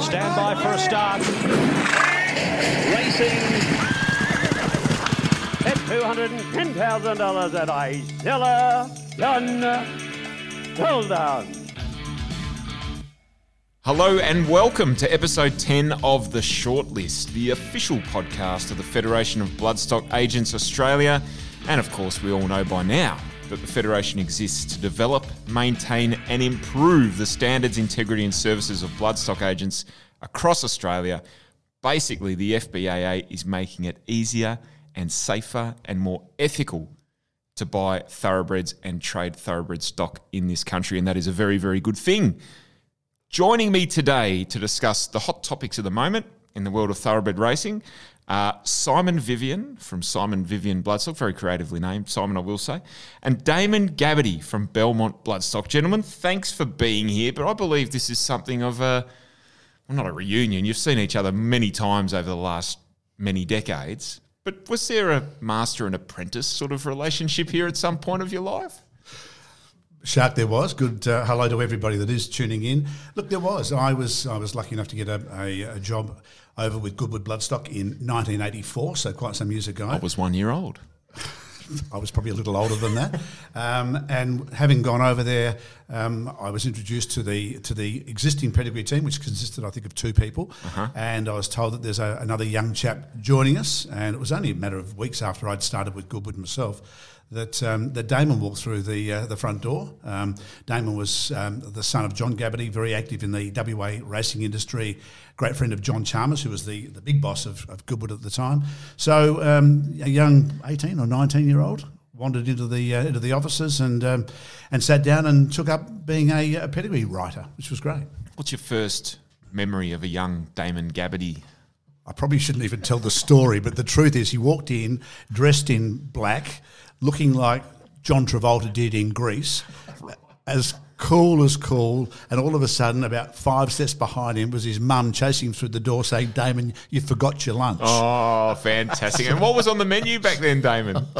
Stand by for a start. Racing at $210,000 at Isella done. Hello and welcome to episode 10 of The Shortlist, the official podcast of the Federation of Bloodstock Agents Australia. And of course, we all know by now that the Federation exists to develop, maintain, and improve the standards, integrity, and services of bloodstock agents across Australia. Basically, the FBAA is making it easier and safer and more ethical to buy thoroughbreds and trade thoroughbred stock in this country, and that is a very, very good thing. Joining me today to discuss the hot topics of the moment in the world of thoroughbred racing, uh, Simon Vivian from Simon Vivian Bloodstock, very creatively named, Simon, I will say, and Damon Gabbedy from Bellmont Bloodstock. Gentlemen, thanks for being here, but I believe this is something of a, well, not a reunion. You've seen each other many times over the last many decades. But was there a master and apprentice sort of relationship here at some point of your life? Shark, there was. Good uh, hello to everybody that is tuning in. Look, there was. I was I was lucky enough to get a, a, a job over with Goodwood Bloodstock in 1984, so quite some years ago. I was one year old. I was probably a little older than that. Um, and having gone over there, um, I was introduced to the to the existing pedigree team, which consisted, I think, of two people. Uh-huh. And I was told that there's a, another young chap joining us. And it was only a matter of weeks after I'd started with Goodwood myself that um, that Damon walked through the uh, the front door. Um, Damon was um, the son of John Gabbedy, very active in the WA racing industry, great friend of John Chalmers, who was the, the big boss of, of Goodwood at the time. So um, a young eighteen or nineteen year old wandered into the uh, into the offices and um, and sat down and took up being a, a pedigree writer, which was great. What's your first memory of a young Damon Gabbedy? I probably shouldn't even tell the story, but the truth is, he walked in dressed in black looking like John Travolta did in Grease, as cool as cool. And all of a sudden, about five steps behind him was his mum chasing him through the door saying, Damon, you forgot your lunch. Oh, fantastic. and what was on the menu back then, Damon?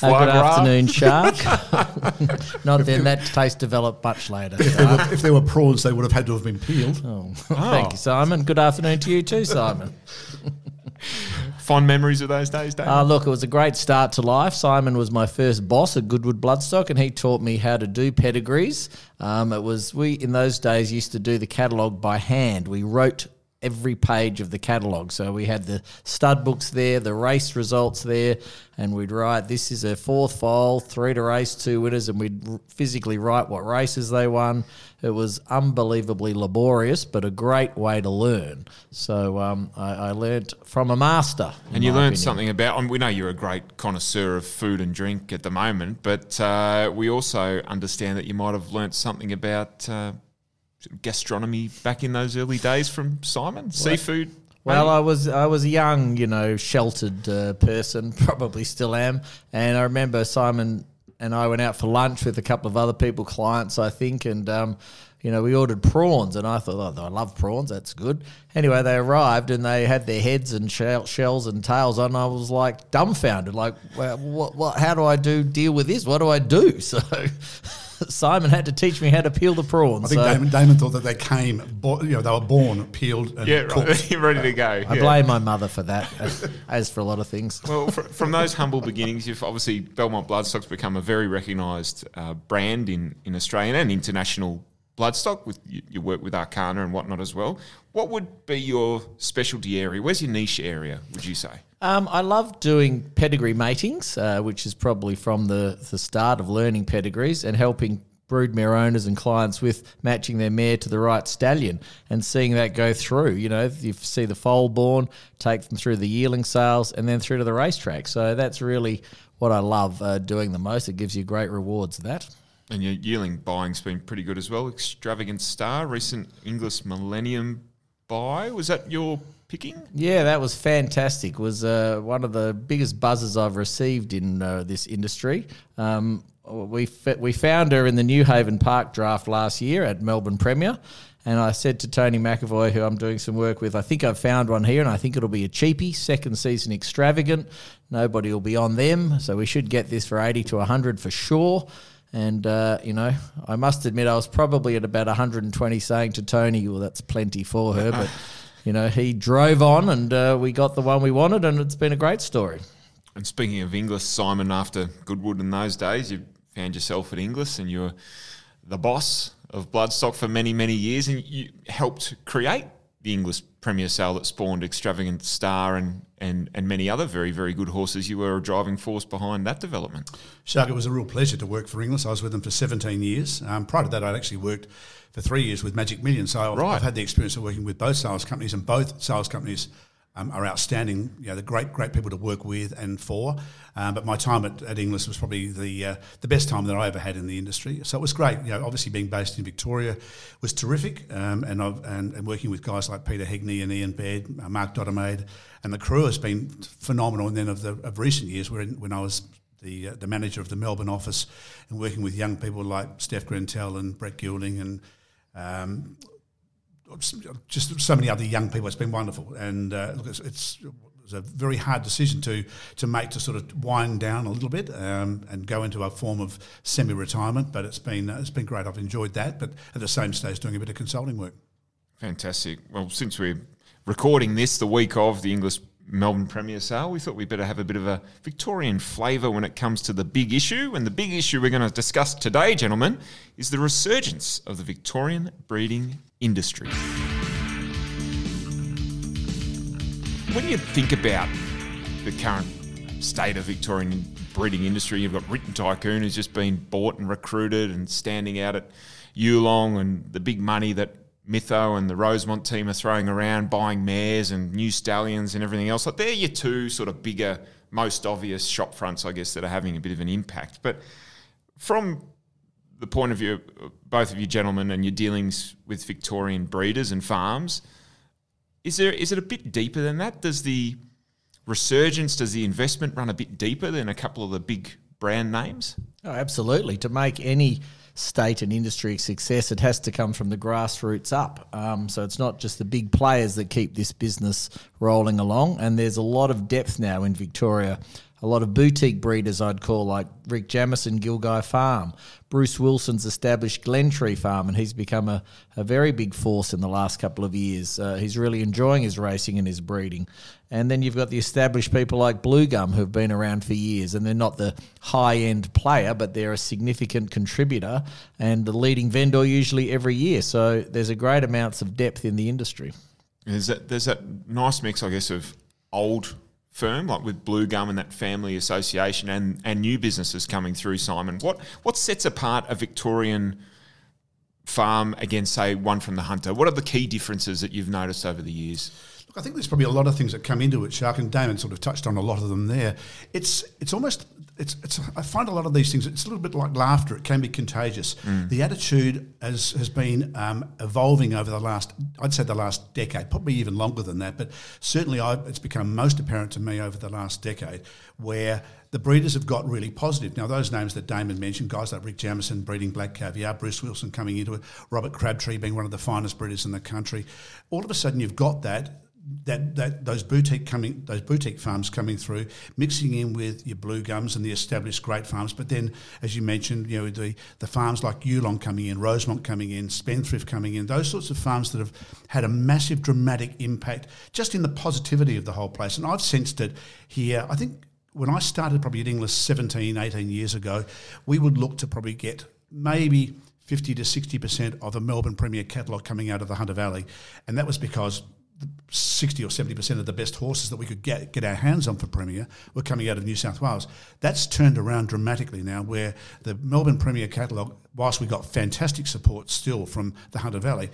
Uh, good afternoon, Shark. Not then, that taste developed much later. If there, were, if there were prawns, they would have had to have been peeled. Oh, Thank you, Simon. Good afternoon to you too, Simon. Fond memories of those days, Dave? Uh, look, it was a great start to life. Simon was my first boss at Goodwood Bloodstock, and he taught me how to do pedigrees. Um, it was we in those days used to do the catalogue by hand. We wrote every page of the catalogue. So we had the stud books there, the race results there, and we'd write this is a fourth foal, three to race, two winners, and we'd physically write what races they won. It was unbelievably laborious, but a great way to learn. So um, I, I learned from a master. And you learned opinion. something about, and we know you're a great connoisseur of food and drink at the moment, but uh, we also understand that you might have learnt something about. Uh, gastronomy back in those early days from Simon? Seafood? Well, I was I was a young, you know, sheltered uh, person, probably still am, and I remember Simon and I went out for lunch with a couple of other people, clients, I think, and um, you know, we ordered prawns, and I thought, oh, I love prawns, that's good. Anyway, they arrived and they had their heads and shells and tails on. I was like dumbfounded, like, well, what, what, how do I do deal with this? What do I do? So. Simon had to teach me how to peel the prawns. I think so. Damon, Damon, thought that they came, you know, they were born peeled and yeah, cooked. Right. ready to go. I yeah. blame my mother for that, as, as for a lot of things. Well, for, from those humble beginnings, you've obviously Bellmont Bloodstock's become a very recognised uh, brand in, in Australian and international bloodstock. With you, you work with Arcana and whatnot as well. What would be your specialty area? Where's your niche area? Would you say? Um, I love doing pedigree matings, uh, which is probably from the, the start of learning pedigrees and helping broodmare owners and clients with matching their mare to the right stallion and seeing that go through. You know, you see the foal born, take them through the yearling sales, and then through to the racetrack. So that's really what I love uh, doing the most. It gives you great rewards. That. And your yearling buying's been pretty good as well. Extravagant Star, recent Inglis Millennium buy. Was that your picking? Yeah, that was fantastic. It was uh, one of the biggest buzzes I've received in uh, this industry. Um, we we found her in the Newhaven Park draft last year at Melbourne Premier. And I said to Tony McAvoy, who I'm doing some work with, I think I've found one here, and I think it'll be a cheapie, second season extravagant. Nobody will be on them, so we should get this for 80 to 100 for sure. And, uh, you know, I must admit, I was probably at about 120 saying to Tony, well, that's plenty for her. But, you know, he drove on and uh, we got the one we wanted, and it's been a great story. And speaking of Inglis, Simon, after Goodwood in those days, you found yourself at Inglis and you were the boss of Bloodstock for many, many years, and you helped create the Inglis Premier Sale that spawned Extravagant Star and, and, and many other very, very good horses. You were a driving force behind that development. Shark, it was a real pleasure to work for Inglis. I was with them for 17 years. Um, prior to that, I'd actually worked for three years with Magic Million. So I've, Right. I've had the experience of working with both sales companies, and both sales companies um, are outstanding. You know, they're great, great people to work with and for. Um, but my time at, at Inglis was probably the uh, the best time that I ever had in the industry. So it was great. You know, obviously being based in Victoria was terrific, um, and, and and working with guys like Peter Hegney and Ian Baird, uh, Mark Dottermaid, and the crew has been phenomenal. And then of the of recent years, when when I was the uh, the manager of the Melbourne office and working with young people like Steph Grentel and Brett Gilding and um, just so many other young people. It's been wonderful, and uh, look, it's, it's a very hard decision to to make to sort of wind down a little bit um, and go into a form of semi-retirement. But it's been uh, it's been great. I've enjoyed that, but at the same stage, doing a bit of consulting work. Fantastic. Well, since we're recording this the week of the Inglis Melbourne Premier Sale, we thought we'd better have a bit of a Victorian flavour when it comes to the big issue. And the big issue we're going to discuss today, gentlemen, is the resurgence of the Victorian breeding industry. When you think about the current state of Victorian breeding industry, you've got Written Tycoon who's just been bought and recruited and standing out at Yulong and the big money that Mytho and the Rosemont team are throwing around, buying mares and new stallions and everything else. Like they're your two sort of bigger, most obvious shop fronts, I guess, that are having a bit of an impact. But from the point of view both of you gentlemen and your dealings with Victorian breeders and farms, is there is it a bit deeper than that? Does the resurgence, does the investment run a bit deeper than a couple of the big brand names? Oh, absolutely. To make any state and industry success, it has to come from the grassroots up. Um, so it's not just the big players that keep this business rolling along. And there's a lot of depth now in Victoria. A lot of boutique breeders, I'd call, like Rick Jamieson, Gilgai Farm. Bruce Wilson's established Glentree Farm, and he's become a, a very big force in the last couple of years. Uh, he's really enjoying his racing and his breeding. And then you've got the established people like Blue Gum who've been around for years, and they're not the high end player, but they're a significant contributor and the leading vendor usually every year. So there's a great amounts of depth in the industry. There's that there's that nice mix, I guess, of old firm like with Blue Gum and that family association, and and new businesses coming through. Simon, what what sets apart a Victorian farm against, say, one from the Hunter? What are the key differences that you've noticed over the years? Look, I think there's probably a lot of things that come into it, Shark, and Damon sort of touched on a lot of them there. It's it's almost it's it's I find a lot of these things. It's a little bit like laughter. It can be contagious. The attitude has has been um, evolving over the last I'd say the last decade, probably even longer than that. But certainly, I, it's become most apparent to me over the last decade where the breeders have got really positive. Now, those names that Damon mentioned, guys like Rick Jamieson breeding black caviar, Bruce Wilson coming into it, Robert Crabtree being one of the finest breeders in the country, all of a sudden you've got that. That, that those boutique coming those boutique farms coming through, mixing in with your blue gums and the established great farms, but then as you mentioned, you know the the farms like Yulong coming in, Rosemont coming in, Spendthrift coming in, those sorts of farms that have had a massive dramatic impact just in the positivity of the whole place. And I've sensed it here. I think when I started probably at Inglis 17, 18 years ago, we would look to probably get maybe 50 to 60% of the Melbourne Premier catalogue coming out of the Hunter Valley. And that was because 60 or 70% of the best horses that we could get, get our hands on for Premier were coming out of New South Wales. That's turned around dramatically now, where the Melbourne Premier catalogue, whilst we got fantastic support still from the Hunter Valley,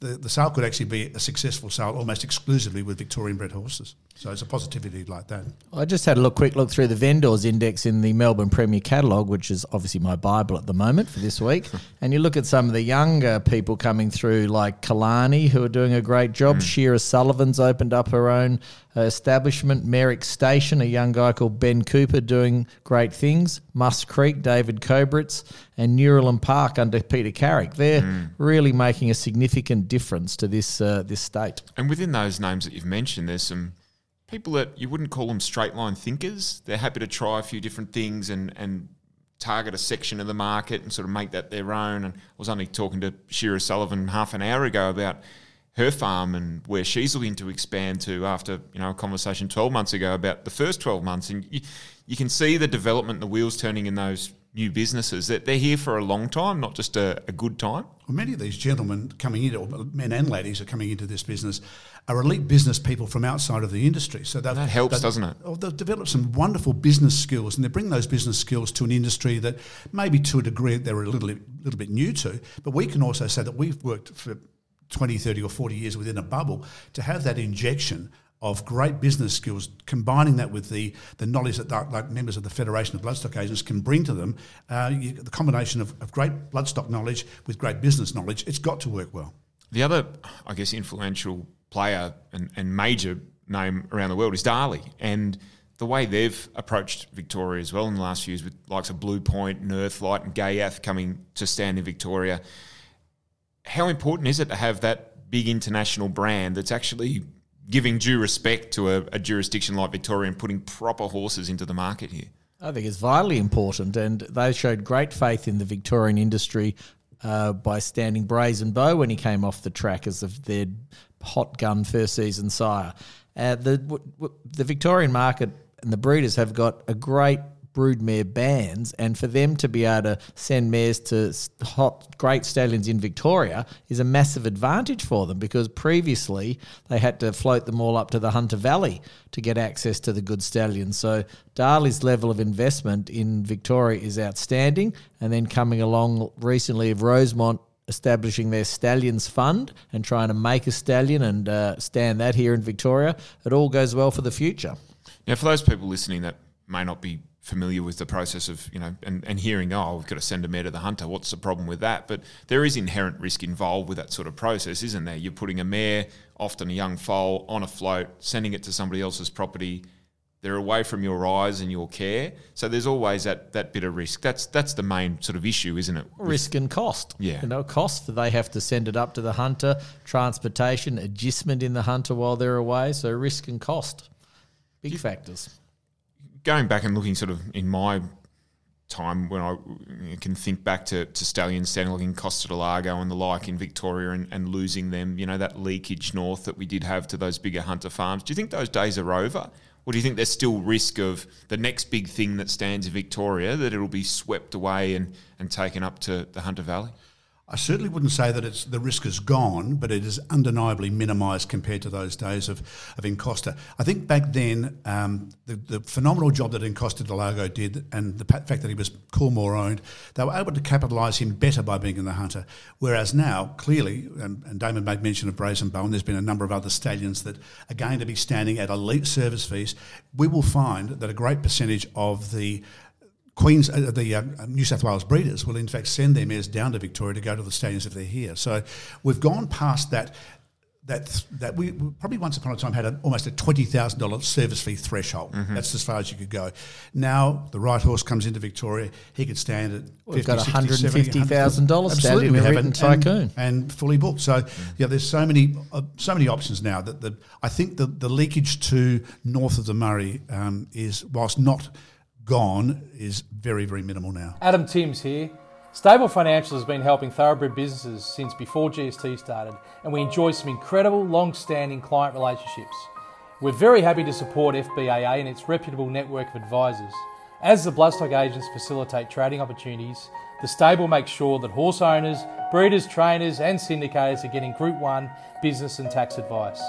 the, the sale could actually be a successful sale almost exclusively with Victorian bred horses. So it's a positivity like that. I just had a look, quick look through the vendors index in the Melbourne Premier catalogue, which is obviously my Bible at the moment for this week. and you look at some of the younger people coming through, like Kalani, who are doing a great job. Shira Sullivan's opened up her own uh, establishment. Merrick Station, a young guy called Ben Cooper, doing great things. Musk Creek, David Kobritz, and Noorilim Park under Peter Carrick. They're really making a significant difference to this uh, this state. And within those names that you've mentioned, there's some people that you wouldn't call them straight line thinkers. They're happy to try a few different things and and target a section of the market and sort of make that their own. And I was only talking to Shira Sullivan half an hour ago about her farm and where she's looking to expand to after you know a conversation 12 months ago about the first 12 months and you, you can see the development the wheels turning in those new businesses that they're here for a long time not just a, a good time well, many of these gentlemen coming into, or men and ladies are coming into this business, are elite business people from outside of the industry. So that helps, doesn't it? Oh, they've developed some wonderful business skills, and they bring those business skills to an industry that maybe to a degree they're a little, little bit new to. But we can also say that we've worked for 20, 30, or 40 years within a bubble to have that injection of great business skills, combining that with the, the knowledge that like members of the Federation of Bloodstock Agents can bring to them, uh, you, the combination of, of great bloodstock knowledge with great business knowledge, it's got to work well. The other, I guess, influential player and, and major name around the world is Darley. And the way they've approached Victoria as well in the last few years with likes of Blue Point, Earthlight and Ghaiyyath coming to stand in Victoria – how important is it to have that big international brand that's actually giving due respect to a, a jurisdiction like Victoria and putting proper horses into the market here? I think it's vitally important, and they showed great faith in the Victorian industry uh, by standing Brazen Beau when he came off the track as of their hot gun first season sire. Uh, the w- w- the Victorian market and the breeders have got a great broodmare bands, and for them to be able to send mares to hot, great stallions in Victoria is a massive advantage for them because previously they had to float them all up to the Hunter Valley to get access to the good stallions. So Darley's level of investment in Victoria is outstanding, and then coming along recently of Rosemont establishing their stallions fund and trying to make a stallion and uh, stand that here in Victoria, it all goes well for the future. Now, for those people listening that may not be familiar with the process of you know and, and hearing oh we've got to send a mare to the hunter what's the problem with that? But there is inherent risk involved with that sort of process isn't there? You're putting a mare often a young foal on a float sending it to somebody else's property. They're away from your eyes and your care. So there's always that that bit of risk. That's that's the main sort of issue isn't it? Risk and cost. Yeah. You know cost they have to send it up to the hunter transportation adjustment in the hunter while they're away. So risk and cost. Big factors going back and looking sort of in my time when I can think back to, to Stallion standing Encosta del Lago and the like in Victoria and, and losing them, you know, that leakage north that we did have to those bigger hunter farms. Do you think those days are over? Or do you think there's still risk of the next big thing that stands in Victoria that it'll be swept away and, and taken up to the Hunter Valley? I certainly wouldn't say that it's the risk is gone, but it is undeniably minimised compared to those days of, of Encosta. I think back then, um, the, the, phenomenal job that Encosta del Lago did and the fact that he was Coolmore owned, they were able to capitalise him better by being in the hunter. Whereas now, clearly, and, and Damon made mention of Brazen and there's been a number of other stallions that are going to be standing at elite service fees, we will find that a great percentage of the Queens, uh, the uh, New South Wales breeders will in fact send their mares down to Victoria to go to the stadiums if they're here. So we've gone past that. That that we probably once upon a time had a, almost a twenty thousand dollars service fee threshold. Mm-hmm. That's as far as you could go. Now the right horse comes into Victoria, he could stand at We've 50, got one hundred and fifty thousand dollars absolutely we have and, tycoon and, fully booked. So mm. yeah, there's so many uh, so many options now that the I think the the leakage to north of the Murray um, is whilst not gone is very, very minimal now. Adam Timms here. Stable Financial has been helping thoroughbred businesses since before GST started, and we enjoy some incredible long standing client relationships. We're very happy to support FBAA and its reputable network of advisors. As the bloodstock agents facilitate trading opportunities, the stable makes sure that horse owners, breeders, trainers, and syndicators are getting Group 1 business and tax advice.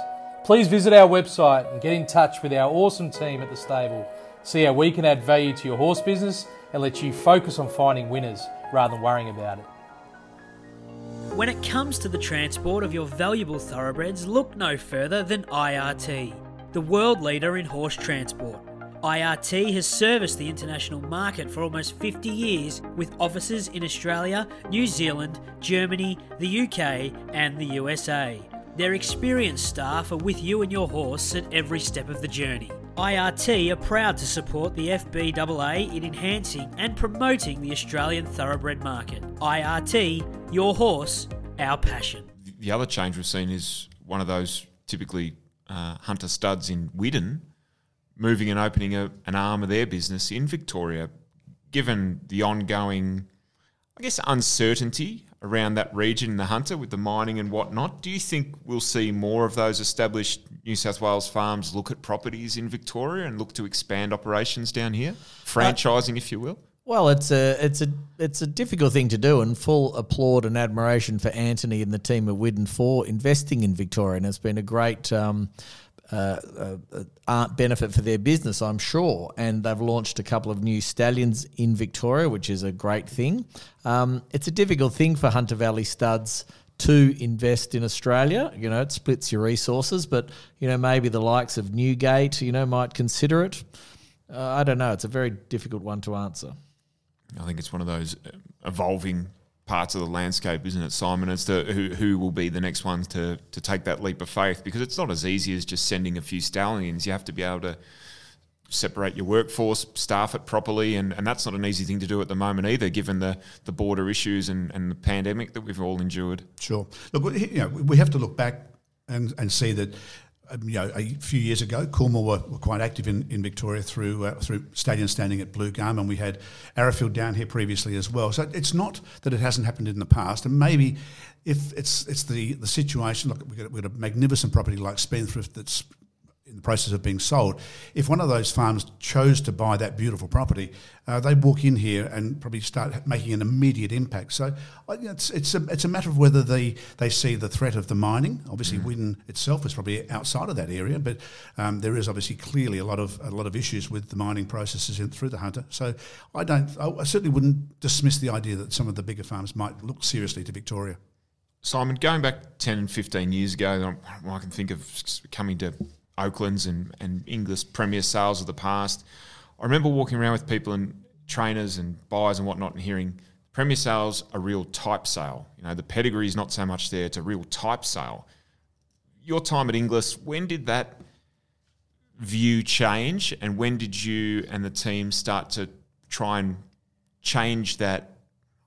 Please visit our website and get in touch with our awesome team at the stable See how we can add value to your horse business and let you focus on finding winners rather than worrying about it. When it comes to the transport of your valuable thoroughbreds, look no further than IRT, the world leader in horse transport. IRT has serviced the international market for almost 50 years with offices in Australia, New Zealand, Germany, the UK, and the USA. Their experienced staff are with you and your horse at every step of the journey. IRT are proud to support the FBAA in enhancing and promoting the Australian thoroughbred market. IRT, your horse, our passion. The other change we've seen is one of those typically uh, hunter studs in Widden moving and opening a, an arm of their business in Victoria, given the ongoing, I guess, uncertainty around that region in the Hunter with the mining and whatnot, do you think we'll see more of those established New South Wales farms look at properties in Victoria and look to expand operations down here, franchising, if you will? Well, it's a it's a it's a difficult thing to do, and full applaud and admiration for Anthony and the team at Widden for investing in Victoria, and it's been a great. Um, uh, uh, uh, benefit for their business, I'm sure. And they've launched a couple of new stallions in Victoria, which is a great thing. Um, it's a difficult thing for Hunter Valley studs to invest in Australia. You know, it splits your resources, but, you know, maybe the likes of Newgate, you know, might consider it. Uh, I don't know. It's a very difficult one to answer. I think it's one of those uh, evolving parts of the landscape, isn't it, Simon? As to who, who will be the next ones to, to take that leap of faith because it's not as easy as just sending a few stallions. You have to be able to separate your workforce, staff it properly, and, and that's not an easy thing to do at the moment either, given the, the border issues and, and the pandemic that we've all endured. Sure. Look, you know, we have to look back and, and see that um, you know, a few years ago, Coolmore were, were quite active in, in Victoria through uh, through stadium standing at Blue Gum, and we had Arrowfield down here previously as well. So it's not that it hasn't happened in the past, and maybe if it's it's the the situation. Look, we've got, we've got a magnificent property like Spendthrift that's in the process of being sold. If one of those farms chose to buy that beautiful property, uh, they walk in here and probably start making an immediate impact. So it's it's a it's a matter of whether they they see the threat of the mining. Obviously, mm. itself is probably outside of that area, but um, there is obviously clearly a lot of a lot of issues with the mining processes in, through the Hunter. So I don't I certainly wouldn't dismiss the idea that some of the bigger farms might look seriously to Victoria. Simon, going back 10, and 15 years ago, I can think of coming to Oaklands and, and Inglis Premier sales of the past. I remember walking around with people and trainers and buyers and whatnot and hearing Premier sales a real type sale. You know, the pedigree is not so much there, it's a real type sale. Your time at Inglis, when did that view change and when did you and the team start to try and change that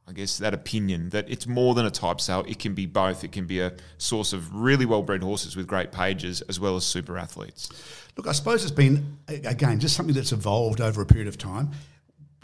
I guess, that opinion that it's more than a type sale. It can be both. It can be a source of really well bred horses with great pages as well as super athletes. Look, I suppose it's been, again, just something that's evolved over a period of time.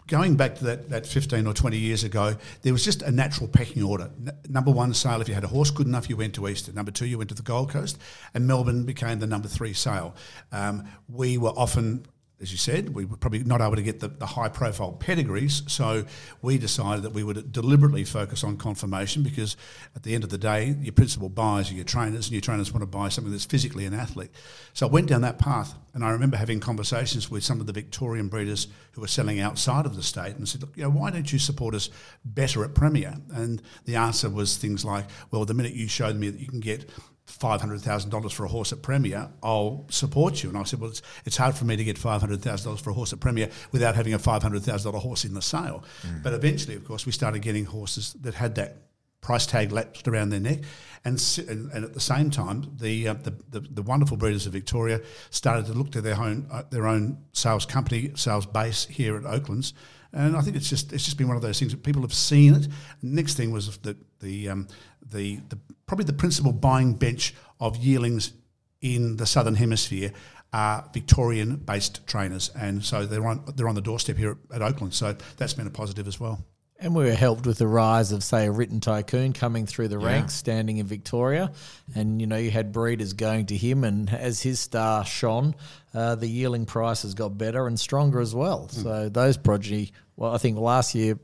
Going back to that, that 15 or 20 years ago, there was just a natural pecking order. N- number one sale, if you had a horse good enough, you went to Eastern. Number two, you went to the Gold Coast. And Melbourne became the number three sale. Um, we were often as you said, we were probably not able to get the, the, high profile pedigrees. So we decided that we would deliberately focus on conformation because at the end of the day, your principal buyers are your trainers, and your trainers want to buy something that's physically an athlete. So I went down that path, and I remember having conversations with some of the Victorian breeders who were selling outside of the state and said, Look, you know, why don't you support us better at Premier? And the answer was things like, well, the minute you showed me that you can get $500,000 for a horse at Premier, I'll support you. And I said, well, it's, it's hard for me to get $500,000 for a horse at Premier without having a $500,000 horse in the sale. Mm. But eventually, of course, we started getting horses that had that price tag latched around their neck. And, and, and at the same time, the, uh, the, the, the, wonderful breeders of Victoria started to look to their own, uh, their own sales company, sales base here at Oaklands. And I think it's just it's just been one of those things that people have seen it. Next thing was that the um, the, the probably the principal buying bench of yearlings in the southern hemisphere are Victorian-based trainers, and so they're on they're on the doorstep here at, at Oakland. So that's been a positive as well. And we were helped with the rise of, say, a written tycoon coming through the yeah. ranks, standing in Victoria. And, you know, you had breeders going to him, and as his star shone, uh, the yearling prices got better and stronger as well. Mm. So those progeny, well, I think last year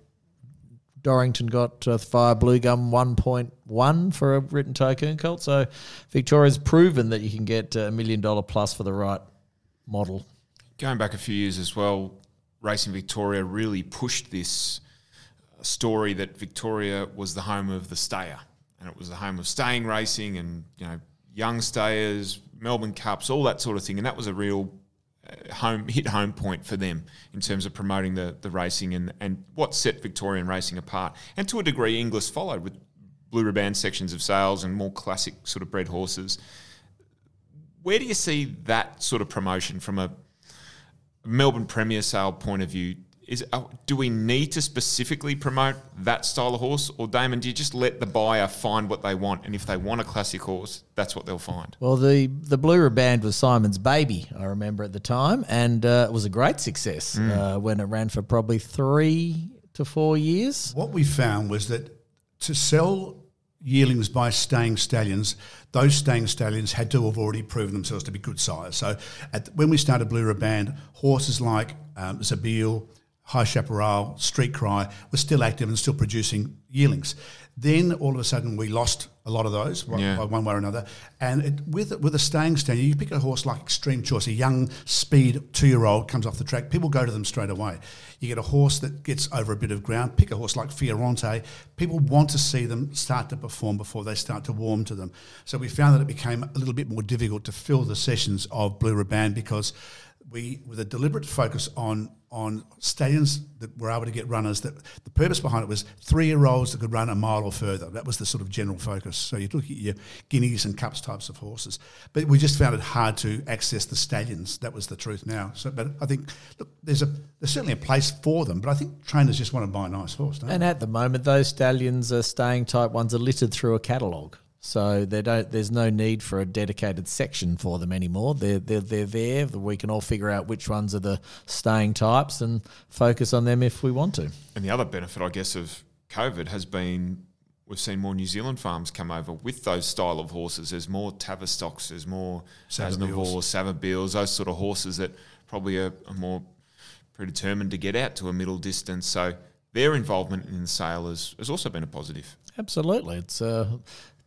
Dorrington got uh, Fire Blue Gum 1.1 for a written tycoon colt. So Victoria's proven that you can get a million dollar plus for the right model. Going back a few years as well, Racing Victoria really pushed this story that Victoria was the home of the stayer and it was the home of staying racing and, you know, young stayers, Melbourne Cups, all that sort of thing. And that was a real home hit home point for them in terms of promoting the, the racing and, and what set Victorian racing apart. And to a degree, Inglis followed with blue ribbon sections of sales and more classic sort of bred horses. Where do you see that sort of promotion from a Melbourne Premier sale point of view? Is uh, do we need to specifically promote that style of horse, or Damon? Do you just let the buyer find what they want, and if they want a classic horse, that's what they'll find? Well, the the Blue Riband was Simon's baby, I remember at the time, and uh, it was a great success uh, when it ran for probably three to four years. What we found was that to sell yearlings by staying stallions, those staying stallions had to have already proven themselves to be good sires. So at, when we started Blue Riband, horses like um, Zabeel, High Chaparral, Street Cry were still active and still producing yearlings. Then all of a sudden we lost a lot of those one, Yeah. by one way or another. And it, with with a staying stallion, you pick a horse like Extreme Choice, a young speed two year old comes off the track, people go to them straight away. You get a horse that gets over a bit of ground, pick a horse like Fiorente, people want to see them start to perform before they start to warm to them. So we found that it became a little bit more difficult to fill the sessions of Blue Riband because we, with a deliberate focus on on stallions that were able to get runners, that the purpose behind it was three year olds that could run a mile or further. That was the sort of general focus. So you'd look at your guineas and cups types of horses, but we just found it hard to access the stallions. That was the truth now. So, but I think look, there's a there's certainly a place for them, but I think trainers just want to buy a nice horse. Don't And they? at the moment, those stallions are staying type ones are littered through a catalogue. So they don't. There's no need for a dedicated section for them anymore. They're they're they're there. We can all figure out which ones are the staying types and focus on them if we want to. And the other benefit, I guess, of COVID has been we've seen more New Zealand farms come over with those style of horses. There's more Tavistocks, there's more Savabeels. Asnavors, Savabeels, those sort of horses that probably are, are more predetermined to get out to a middle distance. So their involvement in the sale has, has also been a positive. Absolutely, it's a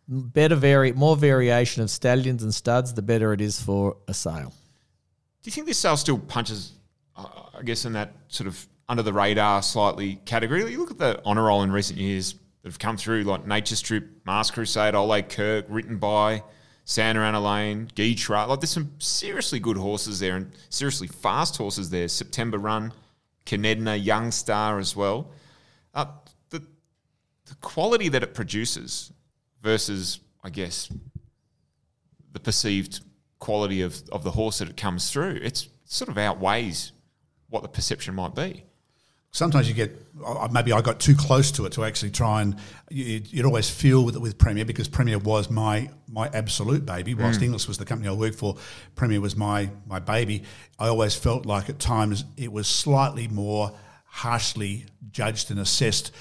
better vari more variation of stallions and studs, the better it is for a sale. Do you think this sale still punches, uh, I guess, in that sort of under the radar slightly category? You look at the honour roll in recent years that have come through, like Nature Strip, Mars Crusade, Ole Kirk, written by Santa Ana Lane, Geetra. Like, there's some seriously good horses there and seriously fast horses there. September Run, Kinedna, Young Star as well. Uh, the, the quality that it produces versus, I guess, the perceived quality of, of the horse that it comes through, it's it sort of outweighs what the perception might be. sometimes you get maybe I got too close to it to actually try and you- you'd always feel with with Premier because Premier was my my absolute baby. Mm. Whilst Inglis was the company I worked for, Premier was my my baby. I always felt like at times it was slightly more harshly judged and assessed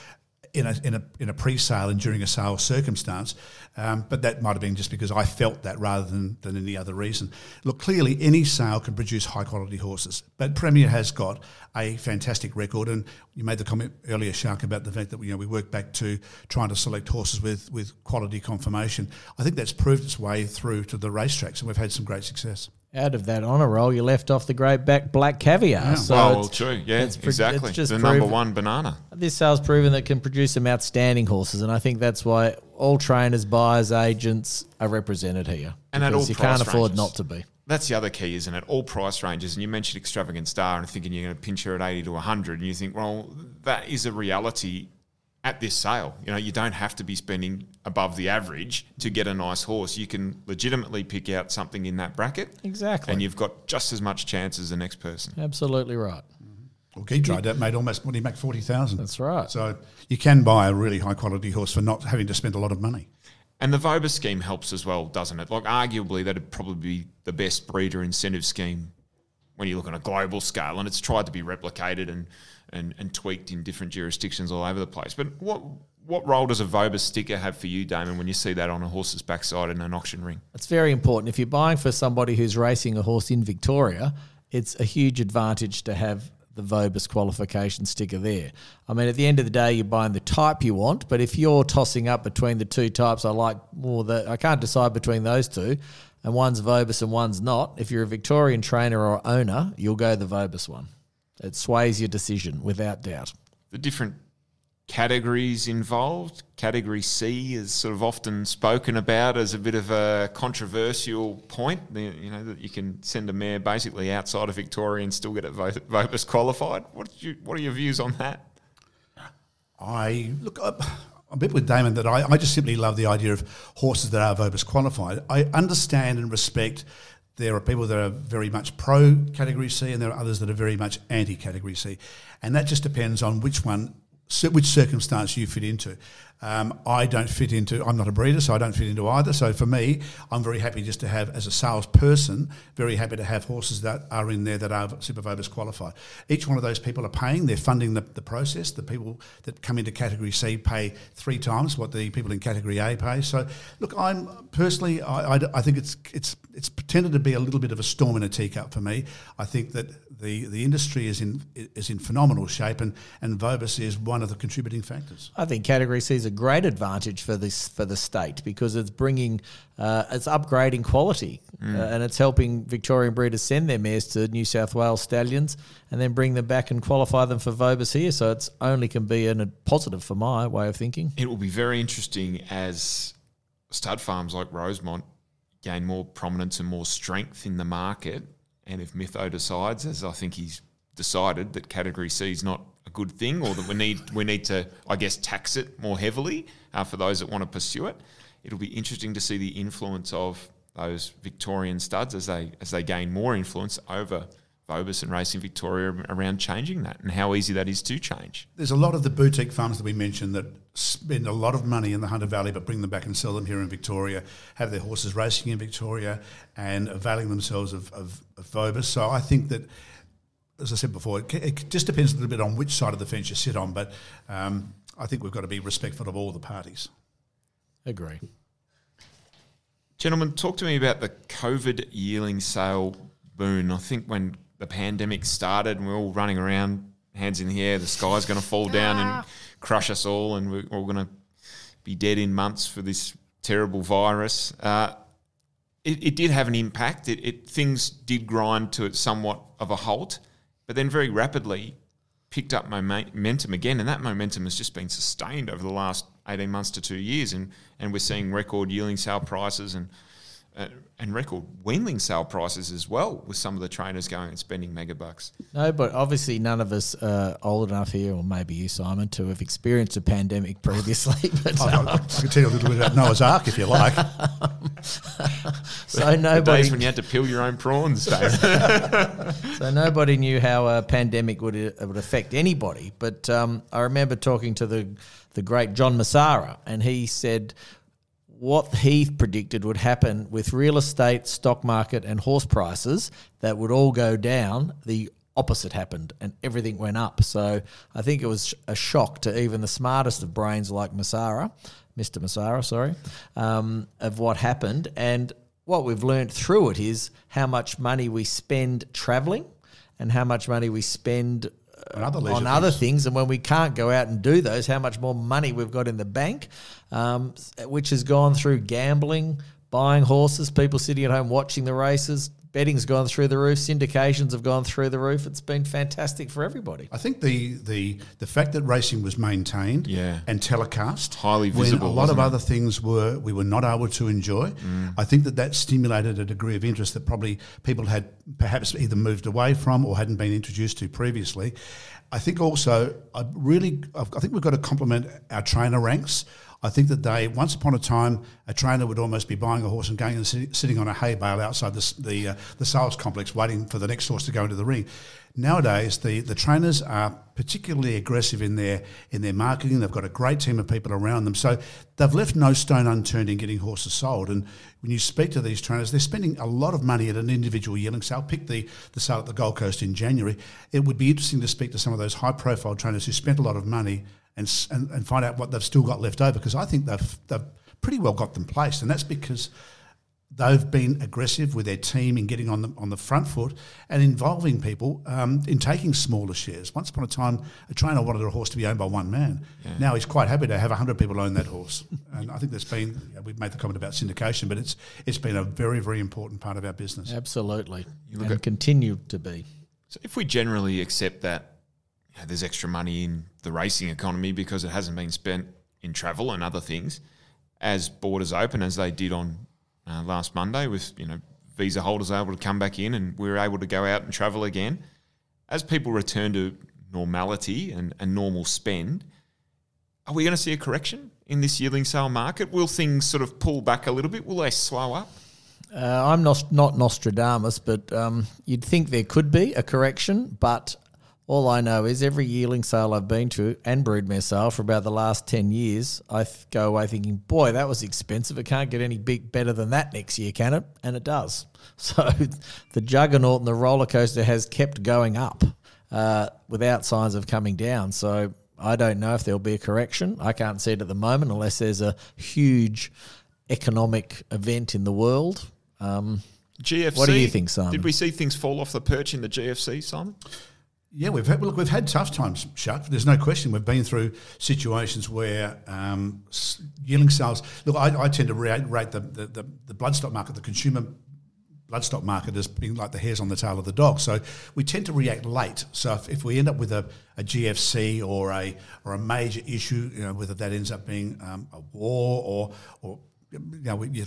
in a, in a, in a pre-sale and during a sale circumstance, um, but that might have been just because I felt that rather than, than any other reason. Look, clearly any sale can produce high quality horses, but Premier has got a fantastic record, and you made the comment earlier, Shark, about the fact that you know we work back to trying to select horses with with quality conformation. I think that's proved its way through to the racetracks, and we've had some great success. Out of that honour roll, you left off the great back black caviar. So oh, well, true. Yeah, it's pro- exactly. it's just the number one banana. This sale's proven that it can produce some outstanding horses, and I think that's why all trainers, buyers, agents are represented here. And at all you can't afford ranges. not to be. That's the other key, isn't it? All price ranges. And you mentioned Extravagant Star and thinking you're going to pinch her at 80 to 100. And you think, well, that is a reality at this sale. You know, you don't have to be spending above the average to get a nice horse. You can legitimately pick out something in that bracket. Exactly. And you've got just as much chance as the next person. Absolutely right. Mm-hmm. Well, Guy tried that, made almost what he make forty thousand. That's right. So you can buy a really high quality horse for not having to spend a lot of money. And the VOBA scheme helps as well, doesn't it? Like, arguably, that'd probably be the best breeder incentive scheme when you look on a global scale, and it's tried to be replicated and, and, and tweaked in different jurisdictions all over the place. But what what role does a VOBA sticker have for you, Damon, when you see that on a horse's backside in an auction ring? It's very important. If you're buying for somebody who's racing a horse in Victoria, it's a huge advantage to have the Vobis qualification sticker there. I mean, at the end of the day, you're buying the type you want, but if you're tossing up between the two types, I like more that I can't decide between those two, and one's Vobis and one's not. If you're a Victorian trainer or owner, you'll go the Vobis one. It sways your decision without doubt. The different categories involved. Category C is sort of often spoken about as a bit of a controversial point. You know that you can send a mare basically outside of Victoria and still get it vo- Vobis qualified. What you, What are your views on that? I look. I'm a bit with Damon that I, I just simply love the idea of horses that are Vobis qualified. I understand and respect there are people that are very much pro category C, and there are others that are very much anti category C, and that just depends on which one, which circumstance you fit into. Um, I don't fit into. I'm not a breeder, so I don't fit into either. So for me, I'm very happy just to have, as a salesperson, very happy to have horses that are in there that are Super Vobis qualified. Each one of those people are paying. They're funding the, the process. The people that come into Category C pay three times what the people in Category A pay. So look, I'm personally, I, I, I think it's it's it's pretended to be a little bit of a storm in a teacup for me. I think that the, the industry is in is in phenomenal shape, and and Vobis is one of the contributing factors. I think Category C is a great advantage for this for the state because it's bringing uh, it's upgrading quality mm. uh, and it's helping Victorian breeders send their mares to New South Wales stallions and then bring them back and qualify them for Vobis here. So it's only can be a positive for my way of thinking. It will be very interesting as stud farms like Rosemont gain more prominence and more strength in the market. And if Mytho decides, as I think he's decided, that Category C is not a good thing, or that we need we need to, I guess, tax it more heavily uh, for those that want to pursue it. It'll be interesting to see the influence of those Victorian studs as they as they gain more influence over Vobis and Racing Victoria around changing that and how easy that is to change. There's a lot of the boutique farms that we mentioned that spend a lot of money in the Hunter Valley but bring them back and sell them here in Victoria, have their horses racing in Victoria and availing themselves of, of, of Vobis. So I think that as I said before, it, it, just depends a little bit on which side of the fence you sit on, but um, I think we've got to be respectful of all the parties. Agree. Gentlemen, talk to me about the COVID yearling sale boon. I think when the pandemic started and we are all running around, hands in the air, the sky's going to fall down and ah. crush us all, and we're all going to be dead in months for this terrible virus. Uh, it, it, did have an impact. It, it, things did grind to it somewhat of a halt but then very rapidly picked up momentum again, and that momentum has just been sustained over the last 18 months to two years, and, and we're seeing record yielding sale prices and and record weanling sale prices as well, with some of the trainers going and spending megabucks. No, but obviously none of us are old enough here, or maybe you, Simon, to have experienced a pandemic previously. But I, um, I, can tell you a little bit about Noah's Ark if you like. so nobody days when you had to peel your own prawns, so nobody knew how a pandemic would uh, would affect anybody. But um, I remember talking to the the great John Messara, and he said what he predicted would happen with real estate, stock market, and horse prices that would all go down. The opposite happened and everything went up. So I think it was a shock to even the smartest of brains like Messara, Mr. Messara, sorry, um, of what happened. And what we've learned through it is how much money we spend travelling and how much money we spend on other, on other things. And when we can't go out and do those, how much more money we've got in the bank, um, which has gone through gambling, buying horses, people sitting at home watching the races, betting's gone through the roof, syndications have gone through the roof. It's been fantastic for everybody. I think the the the fact that racing was maintained yeah. and telecast highly visible, when a lot of it? other things were we were not able to enjoy. Mm. I think that that stimulated a degree of interest that probably people had perhaps either moved away from or hadn't been introduced to previously. I think also I really I think we've got to compliment our trainer ranks. I think that they, once upon a time, a trainer would almost be buying a horse and going and sit, sitting on a hay bale outside the the, uh, the sales complex, waiting for the next horse to go into the ring. Nowadays, the, the trainers are particularly aggressive in their in their marketing. They've got a great team of people around them, so they've left no stone unturned in getting horses sold. And when you speak to these trainers, they're spending a lot of money at an individual yearling sale. Pick the the sale at the Gold Coast in January. It would be interesting to speak to some of those high profile trainers who spent a lot of money and, and, and find out what they've still got left over because I think they've, they've pretty well got them placed. And that's because they've been aggressive with their team in getting on the, on the front foot and involving people um, in taking smaller shares. Once upon a time, a trainer wanted a horse to be owned by one man. Yeah. Now he's quite happy to have 100 people own that horse. and I think there's been, you know, we've made the comment about syndication, but it's it's been a very, very important part of our business. Absolutely. You look and at, continue to be. So if we generally accept that you know, there's extra money in the racing economy because it hasn't been spent in travel and other things. As borders open, as they did on uh, last Monday, with you know visa holders able to come back in and we are able to go out and travel again. As people return to normality and, and normal spend, are we going to see a correction in this yearling sale market? Will things sort of pull back a little bit? Will they slow up? Uh, I'm not, not Nostradamus, but um, you'd think there could be a correction. But all I know is every yearling sale I've been to and broodmare sale for about the last 10 years, I th- go away thinking, boy, that was expensive. It can't get any big better than that next year, can it? And it does. So the juggernaut and the roller coaster has kept going up uh, without signs of coming down. So I don't know if there'll be a correction. I can't see it at the moment unless there's a huge economic event in the world. Um, GFC. What do you think, Simon? Did we see things fall off the perch in the GFC, Simon? Yeah, we've had, look, we've had tough times, Shark. There's no question. We've been through situations where um, yearling sales. Look, I, I tend to rate, rate the, the, the, the bloodstock market, the consumer bloodstock market, as being like the hairs on the tail of the dog. So we tend to react late. So if, if we end up with a, a GFC or a or a major issue, you know, whether that ends up being um, a war or or you know, we, you,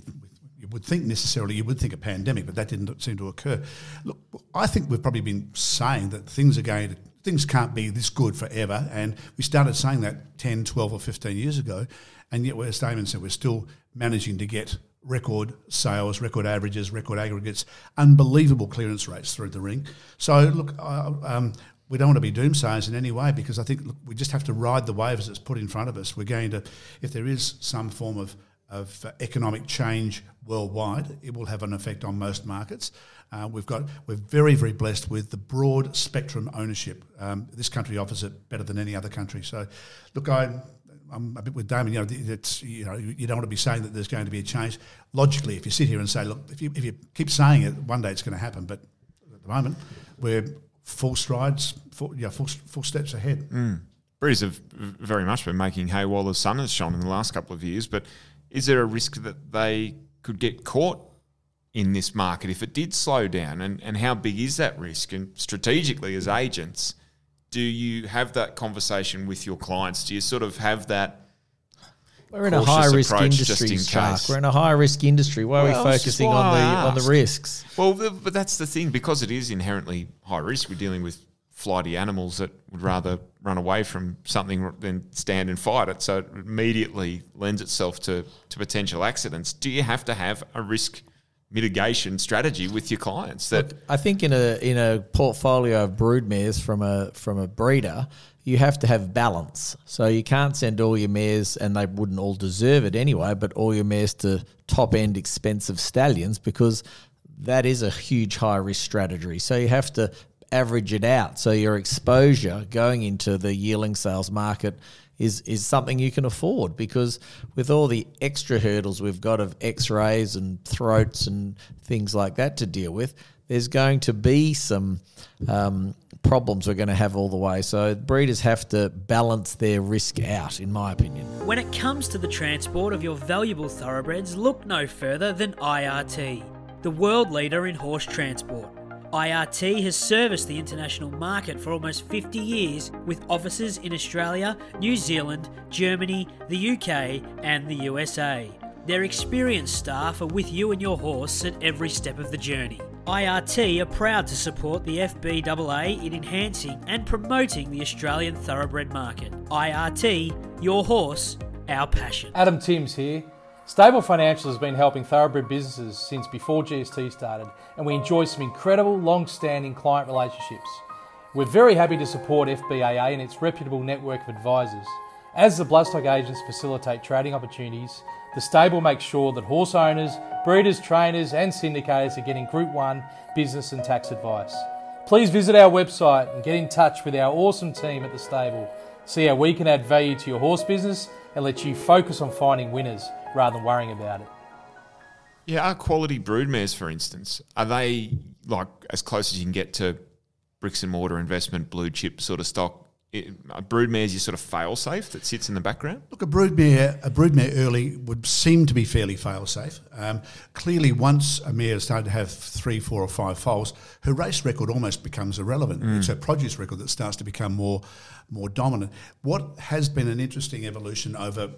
you would think necessarily you would think a pandemic, but that didn't seem to occur. Look, I think we've probably been saying that things are going to things can't be this good forever, and we started saying that 10, 12 or 15 years ago, and yet, as Damon said, we're still managing to get record sales, record averages, record aggregates, unbelievable clearance rates through the ring. So look, uh, um, we don't want to be doomsayers in any way because I think look, we just have to ride the wave as it's put in front of us. We're going to, if there is some form of of uh, economic change worldwide, it will have an effect on most markets. Uh, we've got we're very very blessed with the broad spectrum ownership. Um, this country offers it better than any other country. So, look, I. I'm a bit with Damon. You know, it's you know you don't want to be saying that there's going to be a change. Logically, if you sit here and say, look, if you if you keep saying it, one day it's going to happen. But at the moment, we're full strides, full, yeah, full, full steps ahead. Breeders have very much been making hay while the sun has shone in the last couple of years, but is there a risk that they could get caught in this market if it did slow down? And, and how big is that risk? And strategically, as agents, do you have that conversation with your clients? Do you sort of have that? We're in a high risk industry, in Shark. We're in a high risk industry. Why are Well, we focusing on the on the risks? Well, but that's the thing because it is inherently high risk. We're dealing with flighty animals that would rather run away from something than stand and fight it. So it immediately lends itself to, to potential accidents. Do you have to have a risk mitigation strategy with your clients that I think in a in a portfolio of broodmares from a from a breeder, you have to have balance. So you can't send all your mares, and they wouldn't all deserve it anyway, but all your mares to top end expensive stallions because that is a huge high risk strategy. So you have to average it out. So your exposure going into the yearling sales market is is something you can afford because with all the extra hurdles we've got of x-rays and throats and things like that to deal with there's going to be some um, problems we're going to have all the way so breeders have to balance their risk out in my opinion When it comes to the transport of your valuable thoroughbreds, look no further than IRT, the world leader in horse transport. IRT has serviced the international market for almost 50 years with offices in Australia, New Zealand, Germany, the UK, and the USA. Their experienced staff are with you and your horse at every step of the journey. IRT are proud to support the FBAA in enhancing and promoting the Australian thoroughbred market. IRT, your horse, our passion. Adam Timms here. Stable Financial has been helping thoroughbred businesses since before GST started, and we enjoy some incredible long standing client relationships. We're very happy to support FBAA and its reputable network of advisors. As the bloodstock agents facilitate trading opportunities, the stable makes sure that horse owners, breeders, trainers, and syndicators are getting Group 1 business and tax advice. Please visit our website and get in touch with our awesome team at the stable. See how we can add value to your horse business and let you focus on finding winners rather than worrying about it. Yeah, are quality broodmares, for instance, are they like as close as you can get to bricks and mortar investment, blue chip sort of stock? It, are broodmares your sort of fail safe that sits in the background? Look, a broodmare, a broodmare early would seem to be fairly fail-safe. Um, clearly, once a mare started to have three, four, or five foals, her race record almost becomes irrelevant. It's her produce record that starts to become more, more dominant. What has been an interesting evolution over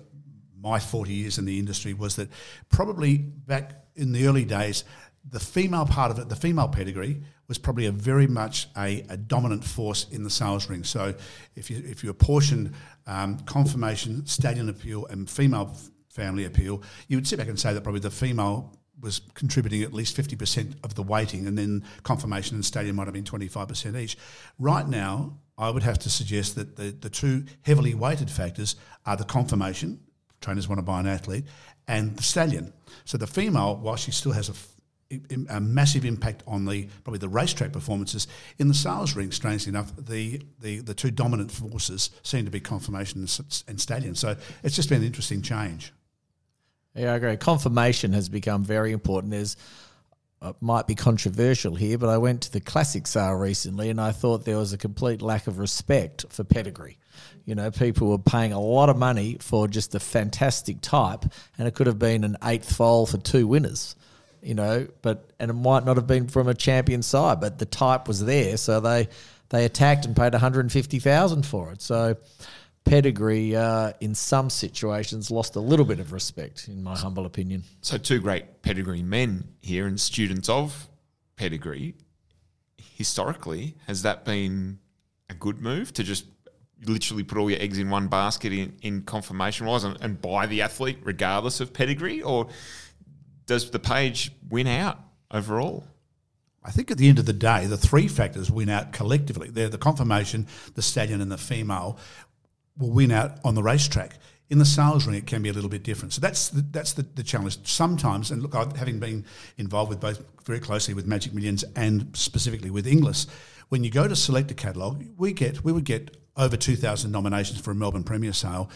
my 40 years in the industry was that probably back in the early days, the female part of it, the female pedigree, was probably a very much a, a dominant force in the sales ring. So if you if you apportioned um, conformation, stallion appeal, and female family appeal, you would sit back and say that probably the female was contributing at least 50% of the weighting, and then conformation and stadium might have been 25% each. Right now, I would have to suggest that the, the two heavily weighted factors are the conformation, trainers want to buy an athlete, and the stallion. So the female, while she still has a a massive impact on the probably the racetrack performances in the sales ring. Strangely enough, the the, the two dominant forces seem to be conformation and stallion. So it's just been an interesting change. Yeah, I agree. Conformation has become very important. There's uh, might be controversial here, but I went to the classic sale recently and I thought there was a complete lack of respect for pedigree. You know, people were paying a lot of money for just a fantastic type, and it could have been an eighth foal for two winners. You know, but and it might not have been from a champion side, but the type was there, so they they attacked and paid one hundred and fifty thousand for it. So pedigree, uh, in some situations, lost a little bit of respect, in my humble opinion. So, two great pedigree men here and students of pedigree. Historically, has that been a good move to just literally put all your eggs in one basket in, in conformation wise and, and buy the athlete regardless of pedigree? Or does the page win out overall? I think at the end of the day, the three factors win out collectively. They're the conformation, the stallion, and the female will win out on the racetrack. In the sales ring, it can be a little bit different. So that's the, that's the, the challenge. Sometimes, and look, I've, having been involved with both very closely with Magic Millions and specifically with Inglis, when you go to select a catalogue, we get we would get over two thousand nominations for a Melbourne Premier sale.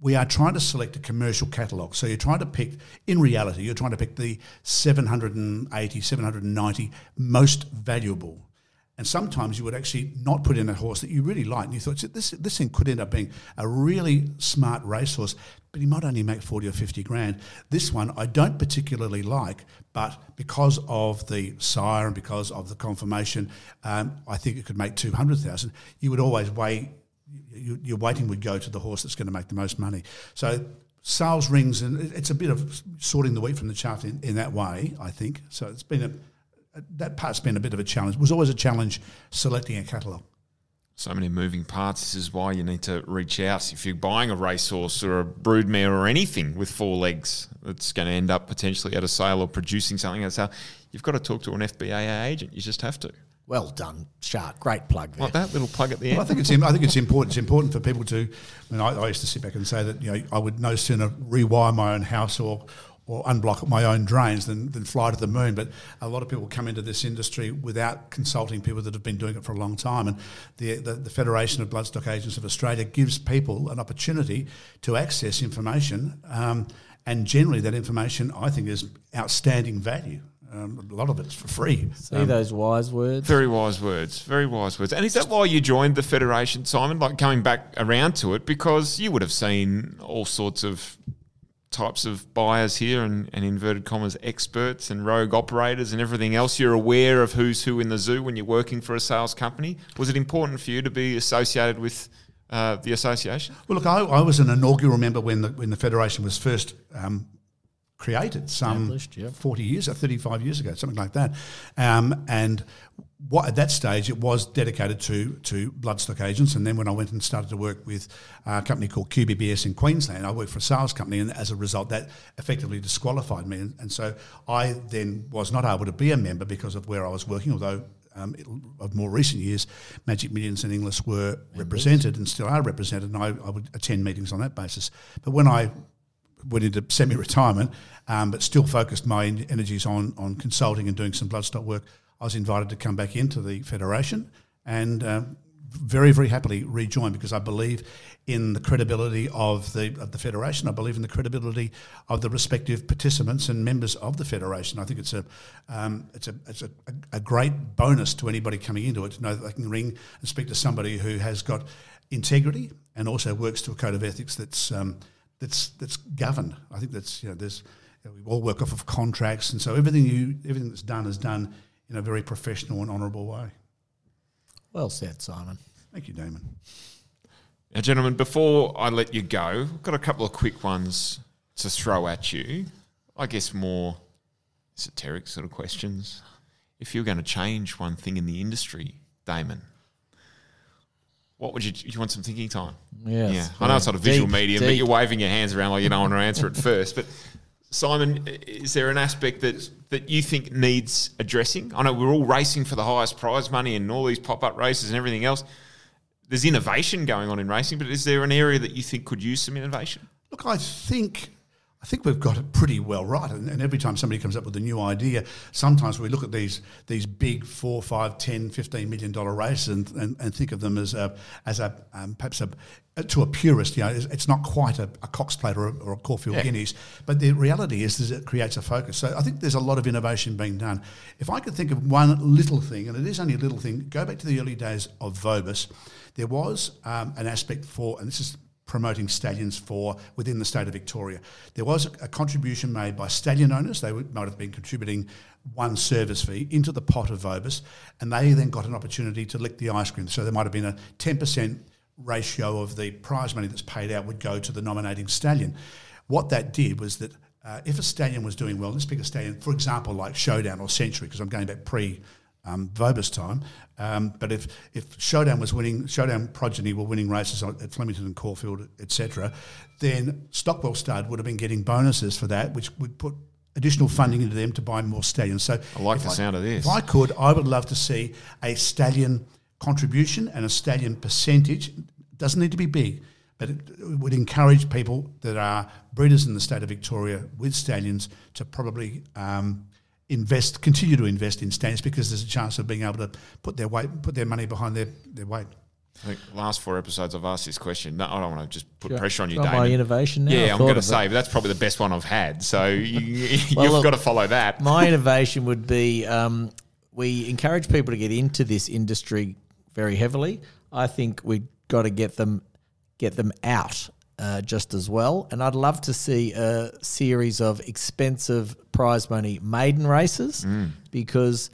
We are trying to select a commercial catalogue. So you're trying to pick, in reality, you're trying to pick the 780, 790 most valuable and sometimes you would actually not put in a horse that you really like, and you thought this this thing could end up being a really smart racehorse, but he might only make forty or fifty grand. This one I don't particularly like, but because of the sire and because of the conformation, um, I think it could make two hundred thousand. You would always weigh. You, your weighting would go to the horse that's going to make the most money. So sales rings, and it's a bit of sorting the wheat from the chaff in, in that way. I think so. It's been a that part's been a bit of a challenge. It was always a challenge selecting a catalogue. So many moving parts. This is why you need to reach out. If you're buying a racehorse or a broodmare or anything with four legs that's going to end up potentially at a sale or producing something at a sale, you've got to talk to an FBAA agent. You just have to. Well done, Shark. Great plug there. Like that little plug at the end. Well, I think it's I think it's important. It's important for people to. I mean, I, I used to sit back and say that you know I would no sooner rewire my own house or or unblock my own drains than, than fly to the moon. But a lot of people come into this industry without consulting people that have been doing it for a long time. And the, the, the, Federation of Bloodstock Agents of Australia gives people an opportunity to access information. Um, and generally, that information, I think, is outstanding value. Um, a lot of it's for free. See um, those wise words? Very wise words. Very wise words. And is that why you joined the Federation, Simon? Like coming back around to it? Because you would have seen all sorts of types of buyers here and, and inverted commas experts and rogue operators and everything else. You're aware of who's who in the zoo when you're working for a sales company. Was it important for you to be associated with uh, the association? Well, look, I, I, was an inaugural member when the when the federation was first um, created some yep. 40 years or 35 years ago, something like that. Um, and what, at that stage, it was dedicated to, to bloodstock agents. And then when I went and started to work with a company called QBBS in Queensland, I worked for a sales company. And as a result, that effectively disqualified me. And, and so I then was not able to be a member because of where I was working, although um, of more recent years, Magic Millions and Inglis were represented and still are represented, and I, I, would attend meetings on that basis. But when I went into semi-retirement, um, but still focused my energies on on consulting and doing some bloodstock work. I was invited to come back into the federation and uh, very very happily rejoin because I believe in the credibility of the of the federation. I believe in the credibility of the respective participants and members of the federation. I think it's a um, it's a it's a, a, great bonus to anybody coming into it to know that they can ring and speak to somebody who has got integrity and also works to a code of ethics that's um, that's that's governed. I think that's you know there's you know, we all work off of contracts, and so everything you everything that's done is done in a very professional and honourable way. Well said, Simon. Thank you, Damon. Now, gentlemen, before I let you go, I've got a couple of quick ones to throw at you. I guess more esoteric sort of questions. If you're going to change one thing in the industry, Damon, what would you? You want some thinking time? Yes, yeah. I know it's not a visual deep, medium, deep. but you're waving your hands around like you don't want to answer it first. But Simon, is there an aspect that that you think needs addressing? I know we're all racing for the highest prize money and all these pop up races and everything else. There's innovation going on in racing, but is there an area that you think could use some innovation? Look, I think I think we've got it pretty well right. And, and, every time somebody comes up with a new idea, sometimes we look at these these big four, five, 10, 15 million dollar races and, and, and think of them as a as a um, perhaps a to a purist, you know, it's not quite a, a Cox Plate or a, or a Caulfield yeah. Guineas, but the reality is, is it creates a focus. So I think there's a lot of innovation being done. If I could think of one little thing, and it is only a little thing, go back to the early days of Vobis, there was um, an aspect for, and this is promoting stallions for within the state of Victoria. There was a, contribution made by stallion owners. They might have been contributing one service fee into the pot of Vobis, and they then got an opportunity to lick the ice cream. So there might have been a 10% ratio of the prize money that's paid out would go to the nominating stallion. What that did was that uh, if a stallion was doing well, let's pick a stallion, for example, like Showdown or Century, because I'm going back pre um, Vobis time. Um, but if, if Showdown was winning, Showdown progeny were winning races at Flemington and Caulfield, etc., then Stockwell Stud would have been getting bonuses for that, which would put additional funding into them to buy more stallions. So I like the I, sound of this. If I could, I would love to see a stallion contribution and a stallion percentage. It doesn't need to be big, but it would encourage people that are breeders in the state of Victoria with stallions to probably um, invest, continue to invest in stallions because there's a chance of being able to put their weight, put their money behind their, their weight. I think last four episodes I've asked this question. No, I don't want to just put sure. pressure on you, got Damon. my innovation now. Yeah, I'm going to say, but that's probably the best one I've had. So you, have well, got to follow that. My innovation would be um, we encourage people to get into this industry very heavily. I think we've got to get them get them out uh, just as well. And I'd love to see a series of expensive prize money maiden races mm. because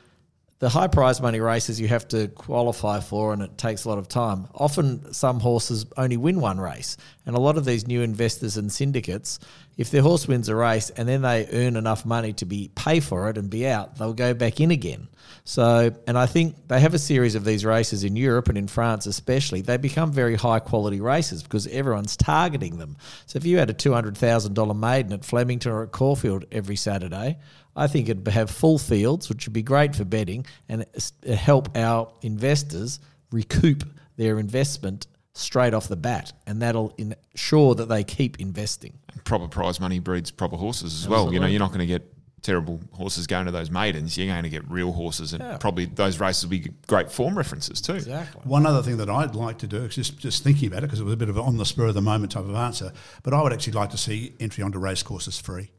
the high prize money races you have to qualify for and it takes a lot of time. Often some horses only win one race. And a lot of these new investors and syndicates, if their horse wins a race and then they earn enough money to be pay for it and be out, they'll go back in again. So, and I think they have a series of these races in Europe and in France especially. They become very high quality races because everyone's targeting them. So, if you had a $200,000 maiden at Flemington or at Caulfield every Saturday, I think it'd have full fields, which would be great for betting and uh, help our investors recoup their investment straight off the bat, and that'll ensure that they keep investing. Proper prize money breeds proper horses as Absolutely. well. You know, you're not going to get terrible horses going to those maidens, you're going to get real horses, and yeah. probably those races will be great form references too. Exactly. One other thing that I'd like to do is just just thinking about it because it was a bit of an on the spur of the moment type of answer, but I would actually like to see entry onto race courses free.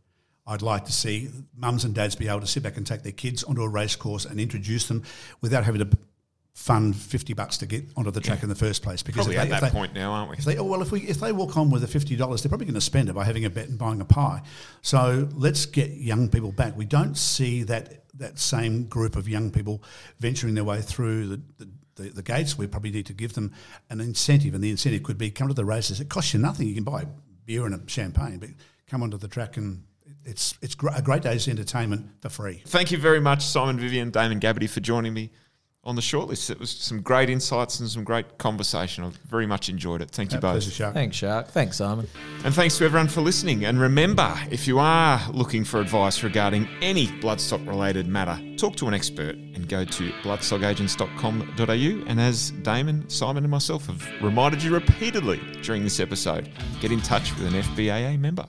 I'd like to see mums and dads be able to sit back and take their kids onto a race course and introduce them without having to fund fifty bucks to get onto the track yeah. in the first place. Because probably at they, that they, point now, aren't we? If they, oh, well, if we if they walk on with the fifty dollars, they're probably going to spend it by having a bet and buying a pie. So let's get young people back. We don't see that that same group of young people venturing their way through the, the the, the, gates, we probably need to give them an incentive, and the incentive could be come to the races. It costs you nothing. You can buy beer and a champagne, but come onto the track and it's it's a great day's entertainment for free. Thank you very much, Simon Vivian, Damon Gabbedy, for joining me on the shortlist. It was some great insights and some great conversation. I very much enjoyed it. Thank you both. Pleasure, Shark. Thanks, Shark. Thanks, Simon. And thanks to everyone for listening. And remember, if you are looking for advice regarding any bloodstock related matter, talk to an expert and go to bloodstockagents.com.au. And as Damon, Simon, and myself have reminded you repeatedly during this episode, get in touch with an FBAA member.